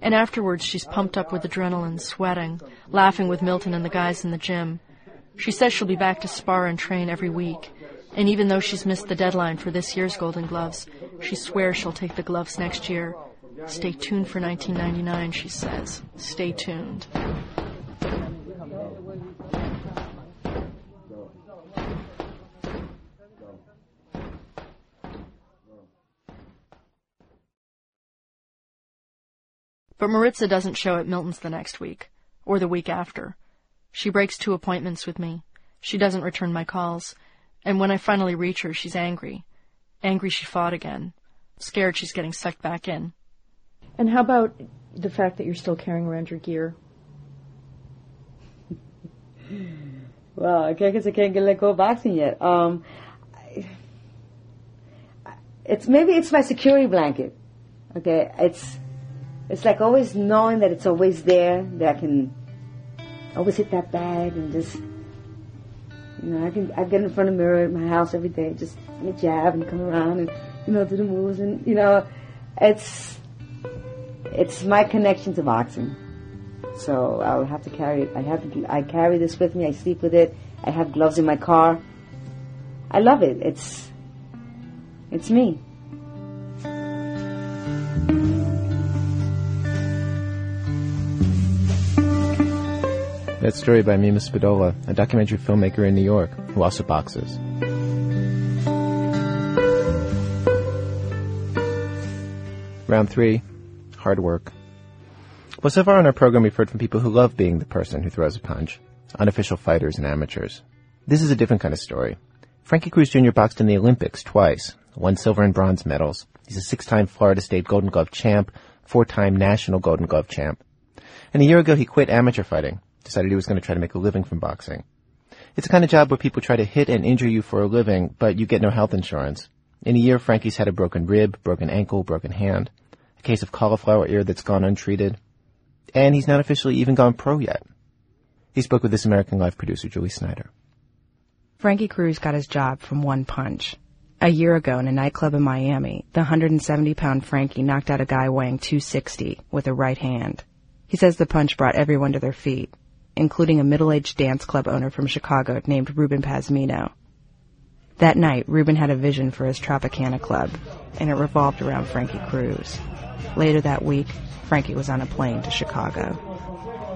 And afterwards, she's pumped up with adrenaline, sweating, laughing with Milton and the guys in the gym. She says she'll be back to spar and train every week. And even though she's missed the deadline for this year's Golden Gloves, she swears she'll take the gloves next year. Stay tuned for 1999, she says. Stay tuned. But Maritza doesn't show at Milton's the next week, or the week after. She breaks two appointments with me. She doesn't return my calls. And when I finally reach her, she's angry. Angry she fought again. Scared she's getting sucked back in. And how about the fact that you're still carrying around your gear? Well, I guess I can't get let go of boxing yet. Um, I- it's maybe it's my security blanket. Okay, it's it's like always knowing that it's always there that I can always hit that bag and just you know I can I get in front of the mirror at my house every day, just jab and come around and you know do the moves and you know it's it's my connection to boxing. So I'll have to carry it. I have to. I carry this with me. I sleep with it. I have gloves in my car. I love it. It's it's me. That story by Meema Spadola, a documentary filmmaker in New York who also boxes. Round three, hard work. Well, so far on our program, we've heard from people who love being the person who throws a punch, unofficial fighters and amateurs. This is a different kind of story. Frankie Cruz Jr. boxed in the Olympics twice, won silver and bronze medals. He's a six-time Florida State Golden Glove champ, four-time national Golden Glove champ. And a year ago, he quit amateur fighting, decided he was going to try to make a living from boxing. It's the kind of job where people try to hit and injure you for a living, but you get no health insurance. In a year, Frankie's had a broken rib, broken ankle, broken hand, a case of cauliflower ear that's gone untreated, and he's not officially even gone pro yet. He spoke with This American Life producer Julie Snyder. Frankie Cruz got his job from one punch. A year ago in a nightclub in Miami, the 170 pound Frankie knocked out a guy weighing 260 with a right hand. He says the punch brought everyone to their feet, including a middle-aged dance club owner from Chicago named Ruben Pazmino. That night, Ruben had a vision for his Tropicana club, and it revolved around Frankie Cruz. Later that week, Frankie was on a plane to Chicago.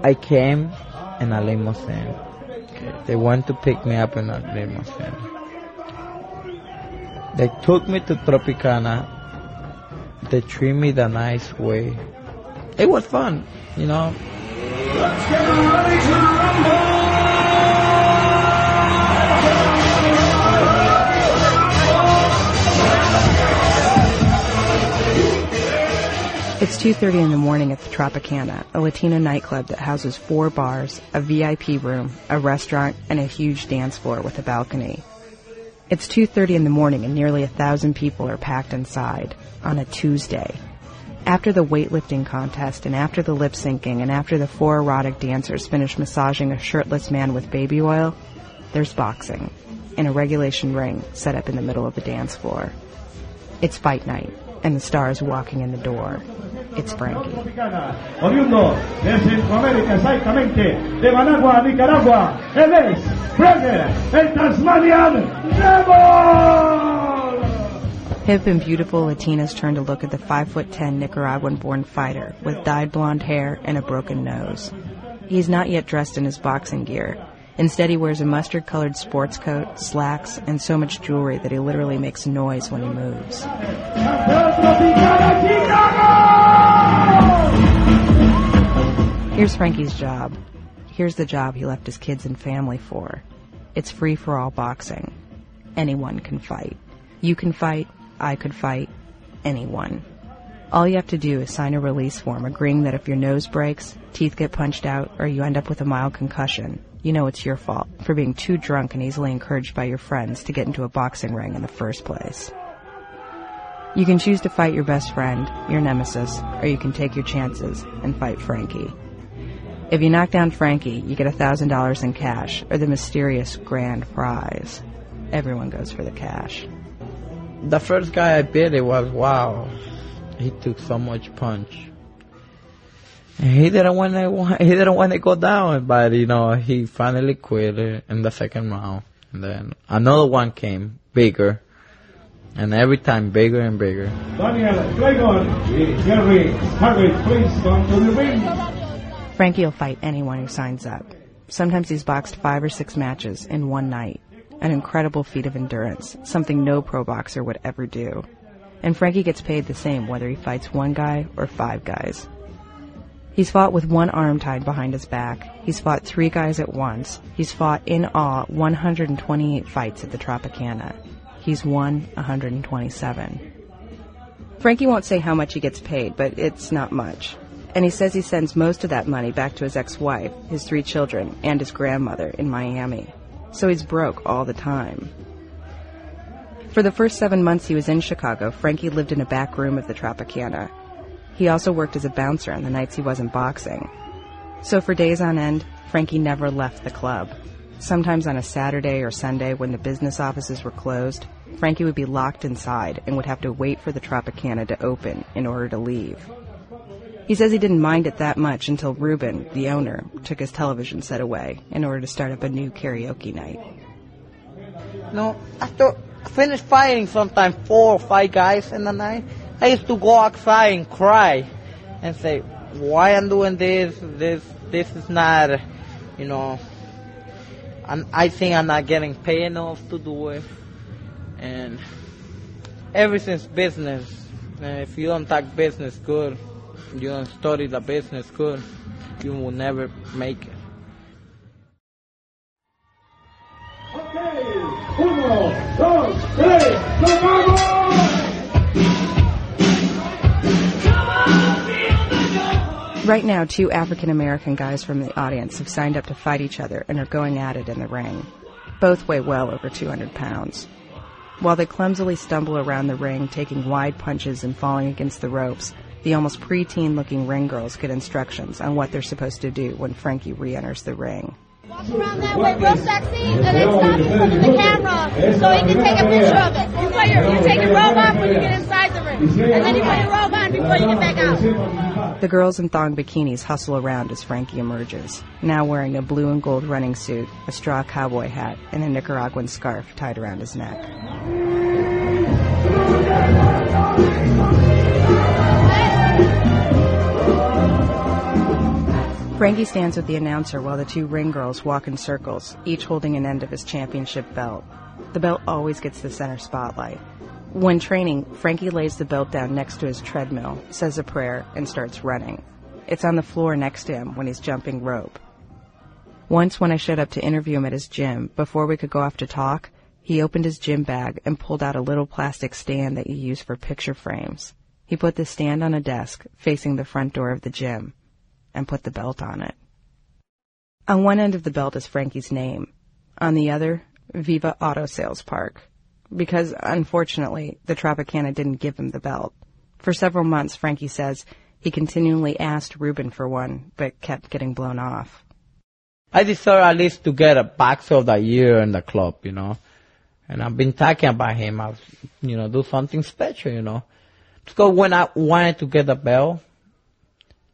I came in a limousine. They went to pick me up in a limousine. They took me to Tropicana they treat me the nice way. It was fun, you know. It's 2.30 in the morning at the Tropicana, a Latino nightclub that houses four bars, a VIP room, a restaurant, and a huge dance floor with a balcony. It's 2.30 in the morning and nearly a thousand people are packed inside on a Tuesday. After the weightlifting contest and after the lip syncing and after the four erotic dancers finish massaging a shirtless man with baby oil, there's boxing in a regulation ring set up in the middle of the dance floor. It's fight night and the stars walking in the door. It's Frankie. oriundo de Centroamérica, exactamente, de Managua, Nicaragua. Él es Brenner, el Tasmanian Devil! Hip and beautiful Latinas turn to look at the 5 foot 10 Nicaraguan born fighter with dyed blonde hair and a broken nose. He's not yet dressed in his boxing gear. Instead, he wears a mustard colored sports coat, slacks, and so much jewelry that he literally makes noise when he moves. Here's Frankie's job. Here's the job he left his kids and family for. It's free for all boxing. Anyone can fight. You can fight, I could fight, anyone. All you have to do is sign a release form agreeing that if your nose breaks, teeth get punched out, or you end up with a mild concussion, you know it's your fault for being too drunk and easily encouraged by your friends to get into a boxing ring in the first place. You can choose to fight your best friend, your nemesis, or you can take your chances and fight Frankie. If you knock down Frankie, you get $1,000 in cash or the mysterious grand prize. Everyone goes for the cash. The first guy I beat, it was wow. He took so much punch. And he didn't want to. He didn't want to go down, but you know he finally quit it in the second round. And then another one came bigger, and every time bigger and bigger. Daniel Dragon, Jerry Harvey, please come to the ring. Frankie will fight anyone who signs up. Sometimes he's boxed five or six matches in one night. An incredible feat of endurance, something no pro boxer would ever do. And Frankie gets paid the same whether he fights one guy or five guys. He's fought with one arm tied behind his back. He's fought three guys at once. He's fought in all 128 fights at the Tropicana. He's won 127. Frankie won't say how much he gets paid, but it's not much. And he says he sends most of that money back to his ex-wife, his three children, and his grandmother in Miami. So he's broke all the time. For the first seven months he was in Chicago, Frankie lived in a back room of the Tropicana. He also worked as a bouncer on the nights he wasn't boxing. So for days on end, Frankie never left the club. Sometimes on a Saturday or Sunday when the business offices were closed, Frankie would be locked inside and would have to wait for the Tropicana to open in order to leave. He says he didn't mind it that much until Ruben, the owner, took his television set away in order to start up a new karaoke night. No, after I finished fighting sometimes four or five guys in the night, I used to go outside and cry and say, why I'm doing this, this, this is not, you know, I'm, I think I'm not getting paid enough to do it. And everything's business. And if you don't talk business good, you don't study the business good, you will never make it. Uno, dos, tres, ¡nos vamos! Right now, two African American guys from the audience have signed up to fight each other and are going at it in the ring. Both weigh well over 200 pounds. While they clumsily stumble around the ring, taking wide punches and falling against the ropes, the almost preteen looking ring girls get instructions on what they're supposed to do when Frankie re enters the ring. Walk around that way real sexy and then stop in front of the camera so he can take a picture of it. You put your, you take your robe off when you get inside the ring. And then you put your robe on before you get back out. The girls in thong bikinis hustle around as Frankie emerges, now wearing a blue and gold running suit, a straw cowboy hat, and a Nicaraguan scarf tied around his neck. Frankie stands with the announcer while the two ring girls walk in circles, each holding an end of his championship belt. The belt always gets the center spotlight. When training, Frankie lays the belt down next to his treadmill, says a prayer, and starts running. It's on the floor next to him when he's jumping rope. Once when I showed up to interview him at his gym, before we could go off to talk, he opened his gym bag and pulled out a little plastic stand that you use for picture frames. He put the stand on a desk facing the front door of the gym and put the belt on it. On one end of the belt is Frankie's name. On the other, Viva Auto Sales Park. Because, unfortunately, the Tropicana didn't give him the belt. For several months, Frankie says, he continually asked Ruben for one, but kept getting blown off. I deserve at least to get a box of the year in the club, you know. And I've been talking about him. I've, you know, do something special, you know. Because when I wanted to get a bell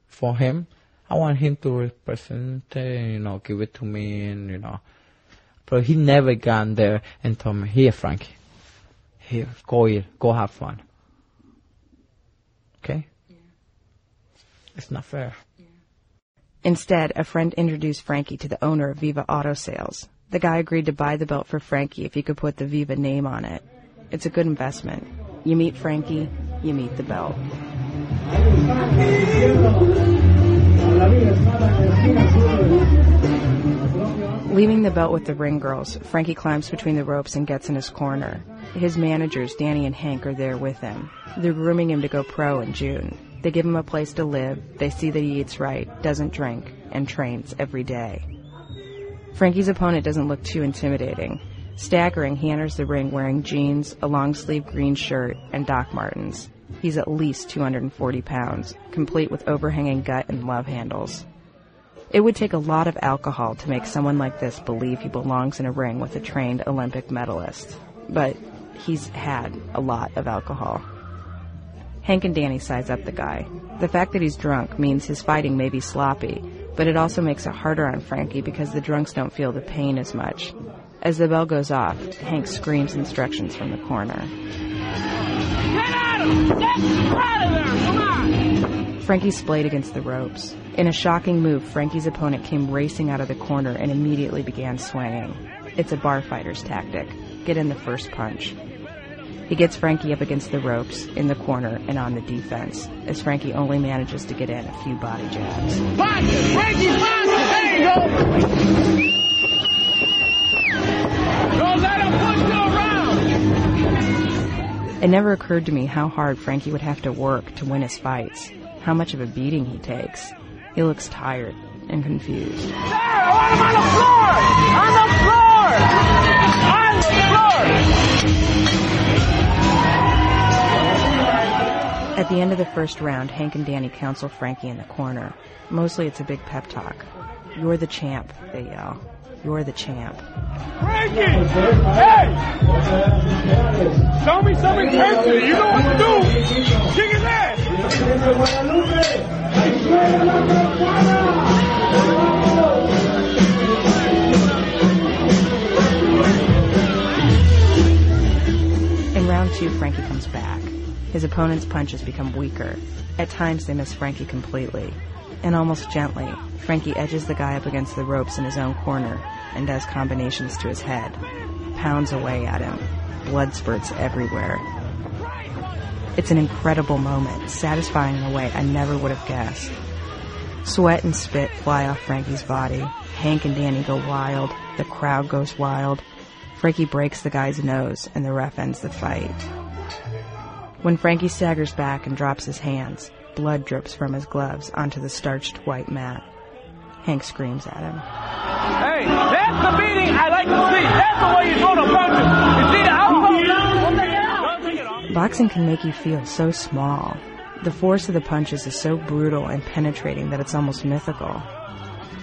for him, I want him to represent it, you know, give it to me, and you know. But he never gone there and told me, "Here, Frankie, here, go here, go have fun." Okay. Yeah. It's not fair. Instead, a friend introduced Frankie to the owner of Viva Auto Sales. The guy agreed to buy the belt for Frankie if he could put the Viva name on it. It's a good investment. You meet Frankie, you meet the belt. Leaving the belt with the ring girls, Frankie climbs between the ropes and gets in his corner. His managers, Danny and Hank, are there with him. They're grooming him to go pro in June. They give him a place to live, they see that he eats right, doesn't drink, and trains every day. Frankie's opponent doesn't look too intimidating. Staggering, he enters the ring wearing jeans, a long sleeve green shirt, and Doc Martens. He's at least 240 pounds, complete with overhanging gut and love handles. It would take a lot of alcohol to make someone like this believe he belongs in a ring with a trained Olympic medalist. But he's had a lot of alcohol. Hank and Danny size up the guy. The fact that he's drunk means his fighting may be sloppy, but it also makes it harder on Frankie because the drunks don't feel the pain as much. As the bell goes off, Hank screams instructions from the corner. Frankie splayed against the ropes. In a shocking move, Frankie's opponent came racing out of the corner and immediately began swinging. It's a bar fighter's tactic. Get in the first punch. He gets Frankie up against the ropes, in the corner, and on the defense, as Frankie only manages to get in a few body jabs. Frankie! There you go! It never occurred to me how hard Frankie would have to work to win his fights, how much of a beating he takes. He looks tired and confused. There! I want him on the floor! On the floor! On the floor! At the end of the first round, Hank and Danny counsel Frankie in the corner. Mostly it's a big pep talk. You're the champ, they yell. You're the champ. Frankie! Hey! Show me some intensity. You know what to do. Kick his ass. In round two, Frankie comes back. His opponent's punches become weaker. At times, they miss Frankie completely. And almost gently, Frankie edges the guy up against the ropes in his own corner and does combinations to his head. Pounds away at him. Blood spurts everywhere. It's an incredible moment, satisfying in a way I never would have guessed. Sweat and spit fly off Frankie's body. Hank and Danny go wild. The crowd goes wild. Frankie breaks the guy's nose, and the ref ends the fight. When Frankie staggers back and drops his hands, blood drips from his gloves onto the starched white mat. Hank screams at him. Hey, that's the beating I like to see. That's the way you throw the punches. You see the outcome? Don't take it off. Don't take. Boxing can make you feel so small. The force of the punches is so brutal and penetrating that it's almost mythical.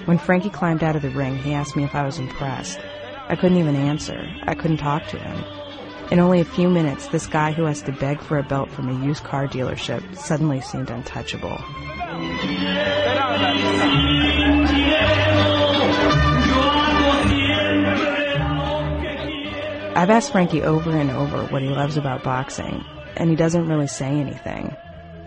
When Frankie climbed out of the ring, he asked me if I was impressed. I couldn't even answer. I couldn't talk to him. In only a few minutes, this guy who has to beg for a belt from a used car dealership suddenly seemed untouchable. I've asked Frankie over and over what he loves about boxing, and he doesn't really say anything.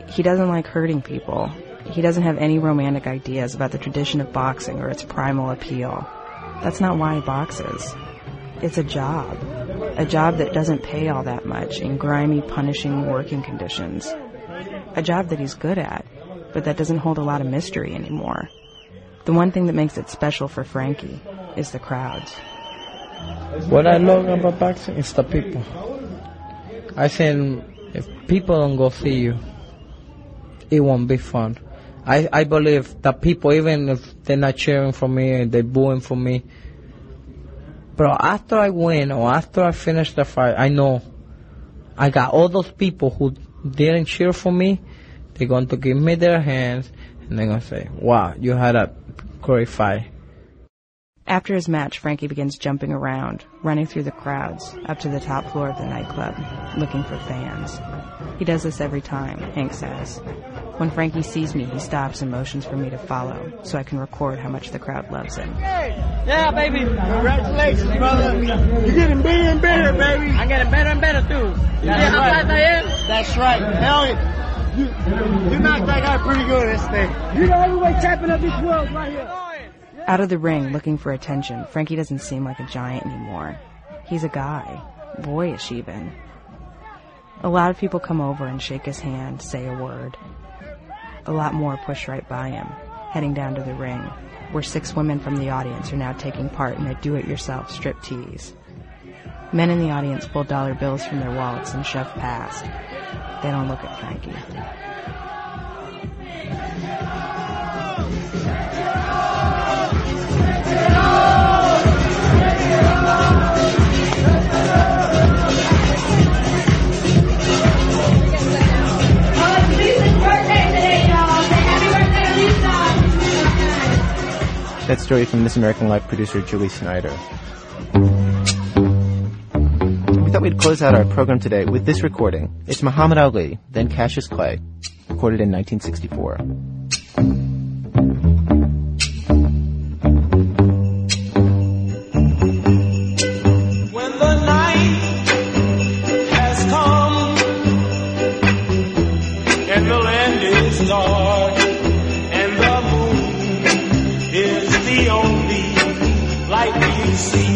He doesn't like hurting people. He doesn't have any romantic ideas about the tradition of boxing or its primal appeal. That's not why he boxes. It's a job. A job that doesn't pay all that much in grimy, punishing working conditions. A job that he's good at, but that doesn't hold a lot of mystery anymore. The one thing that makes it special for Frankie is the crowds. What I love about boxing is the people. I think if people don't go see you, it won't be fun. I, I believe that people, even if they're not cheering for me, they're booing for me, but after I win or after I finish the fight, I know I got all those people who didn't cheer for me. They're going to give me their hands and they're going to say, wow, you had a great fight. After his match, Frankie begins jumping around, running through the crowds, up to the top floor of the nightclub, looking for fans. He does this every time, Hank says. When Frankie sees me, he stops and motions for me to follow, so I can record how much the crowd loves him. Yeah, baby. Congratulations, brother. You're getting better and better, baby. I'm getting better and better, too. That's yeah, how right. fast I am? That's right. Hell yeah. You, you knocked that guy pretty good this thing. You the heavyweight tapping up this world right here. Out of the ring, looking for attention, Frankie doesn't seem like a giant anymore. He's a guy. Boyish, even. A lot of people come over and shake his hand, say a word. A lot more push right by him, heading down to the ring, where six women from the audience are now taking part in a do-it-yourself strip tease. Men in the audience pull dollar bills from their wallets and shove past. They don't look at Frankie. That story from This American Life producer Julie Snyder. We thought we'd close out our program today with this recording. It's Muhammad Ali, then Cassius Clay, recorded in 1964. When light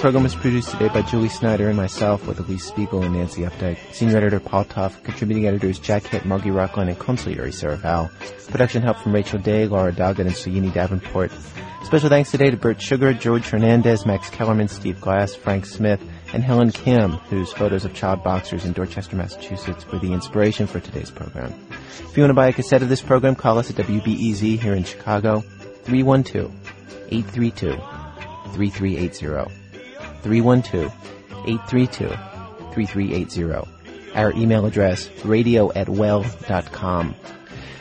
program was produced today by Julie Snyder and myself with Alix Spiegel and Nancy Updike. Senior editor Paul Tough, contributing editors Jack Hitt, Margy Rochlin, and consigliere Sarah Vowell. Production help from Rachel Day, Laura Doggett, and Suyini Davenport. Special thanks today to Bert Sugar, George Hernandez, Max Kellerman, Steve Glass, Frank Smith, and Helen Kim, whose photos of child boxers in Dorchester, Massachusetts were the inspiration for today's program. If you want to buy a cassette of this program, call us at WBEZ here in Chicago, 312-832-3380. 312-832-3380. Our email address, radio at well.com.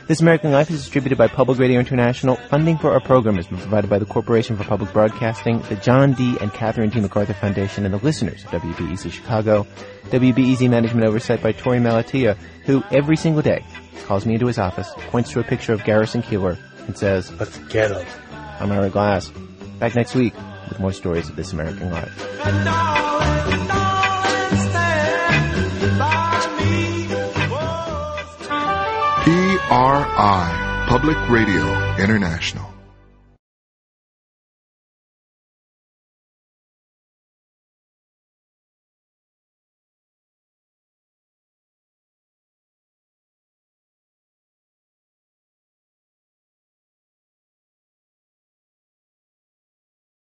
This American Life is distributed by Public Radio International. Funding for our program has been provided by the Corporation for Public Broadcasting, the John D. and Catherine T. MacArthur Foundation, and the listeners of WBEZ Chicago. WBEZ management oversight by Torey Malatia, who every single day calls me into his office, points to a picture of Garrison Keillor, and says, Let's get him. I'm Ira Glass. Back next week with more stories of This American Life. PRI, Public Radio International.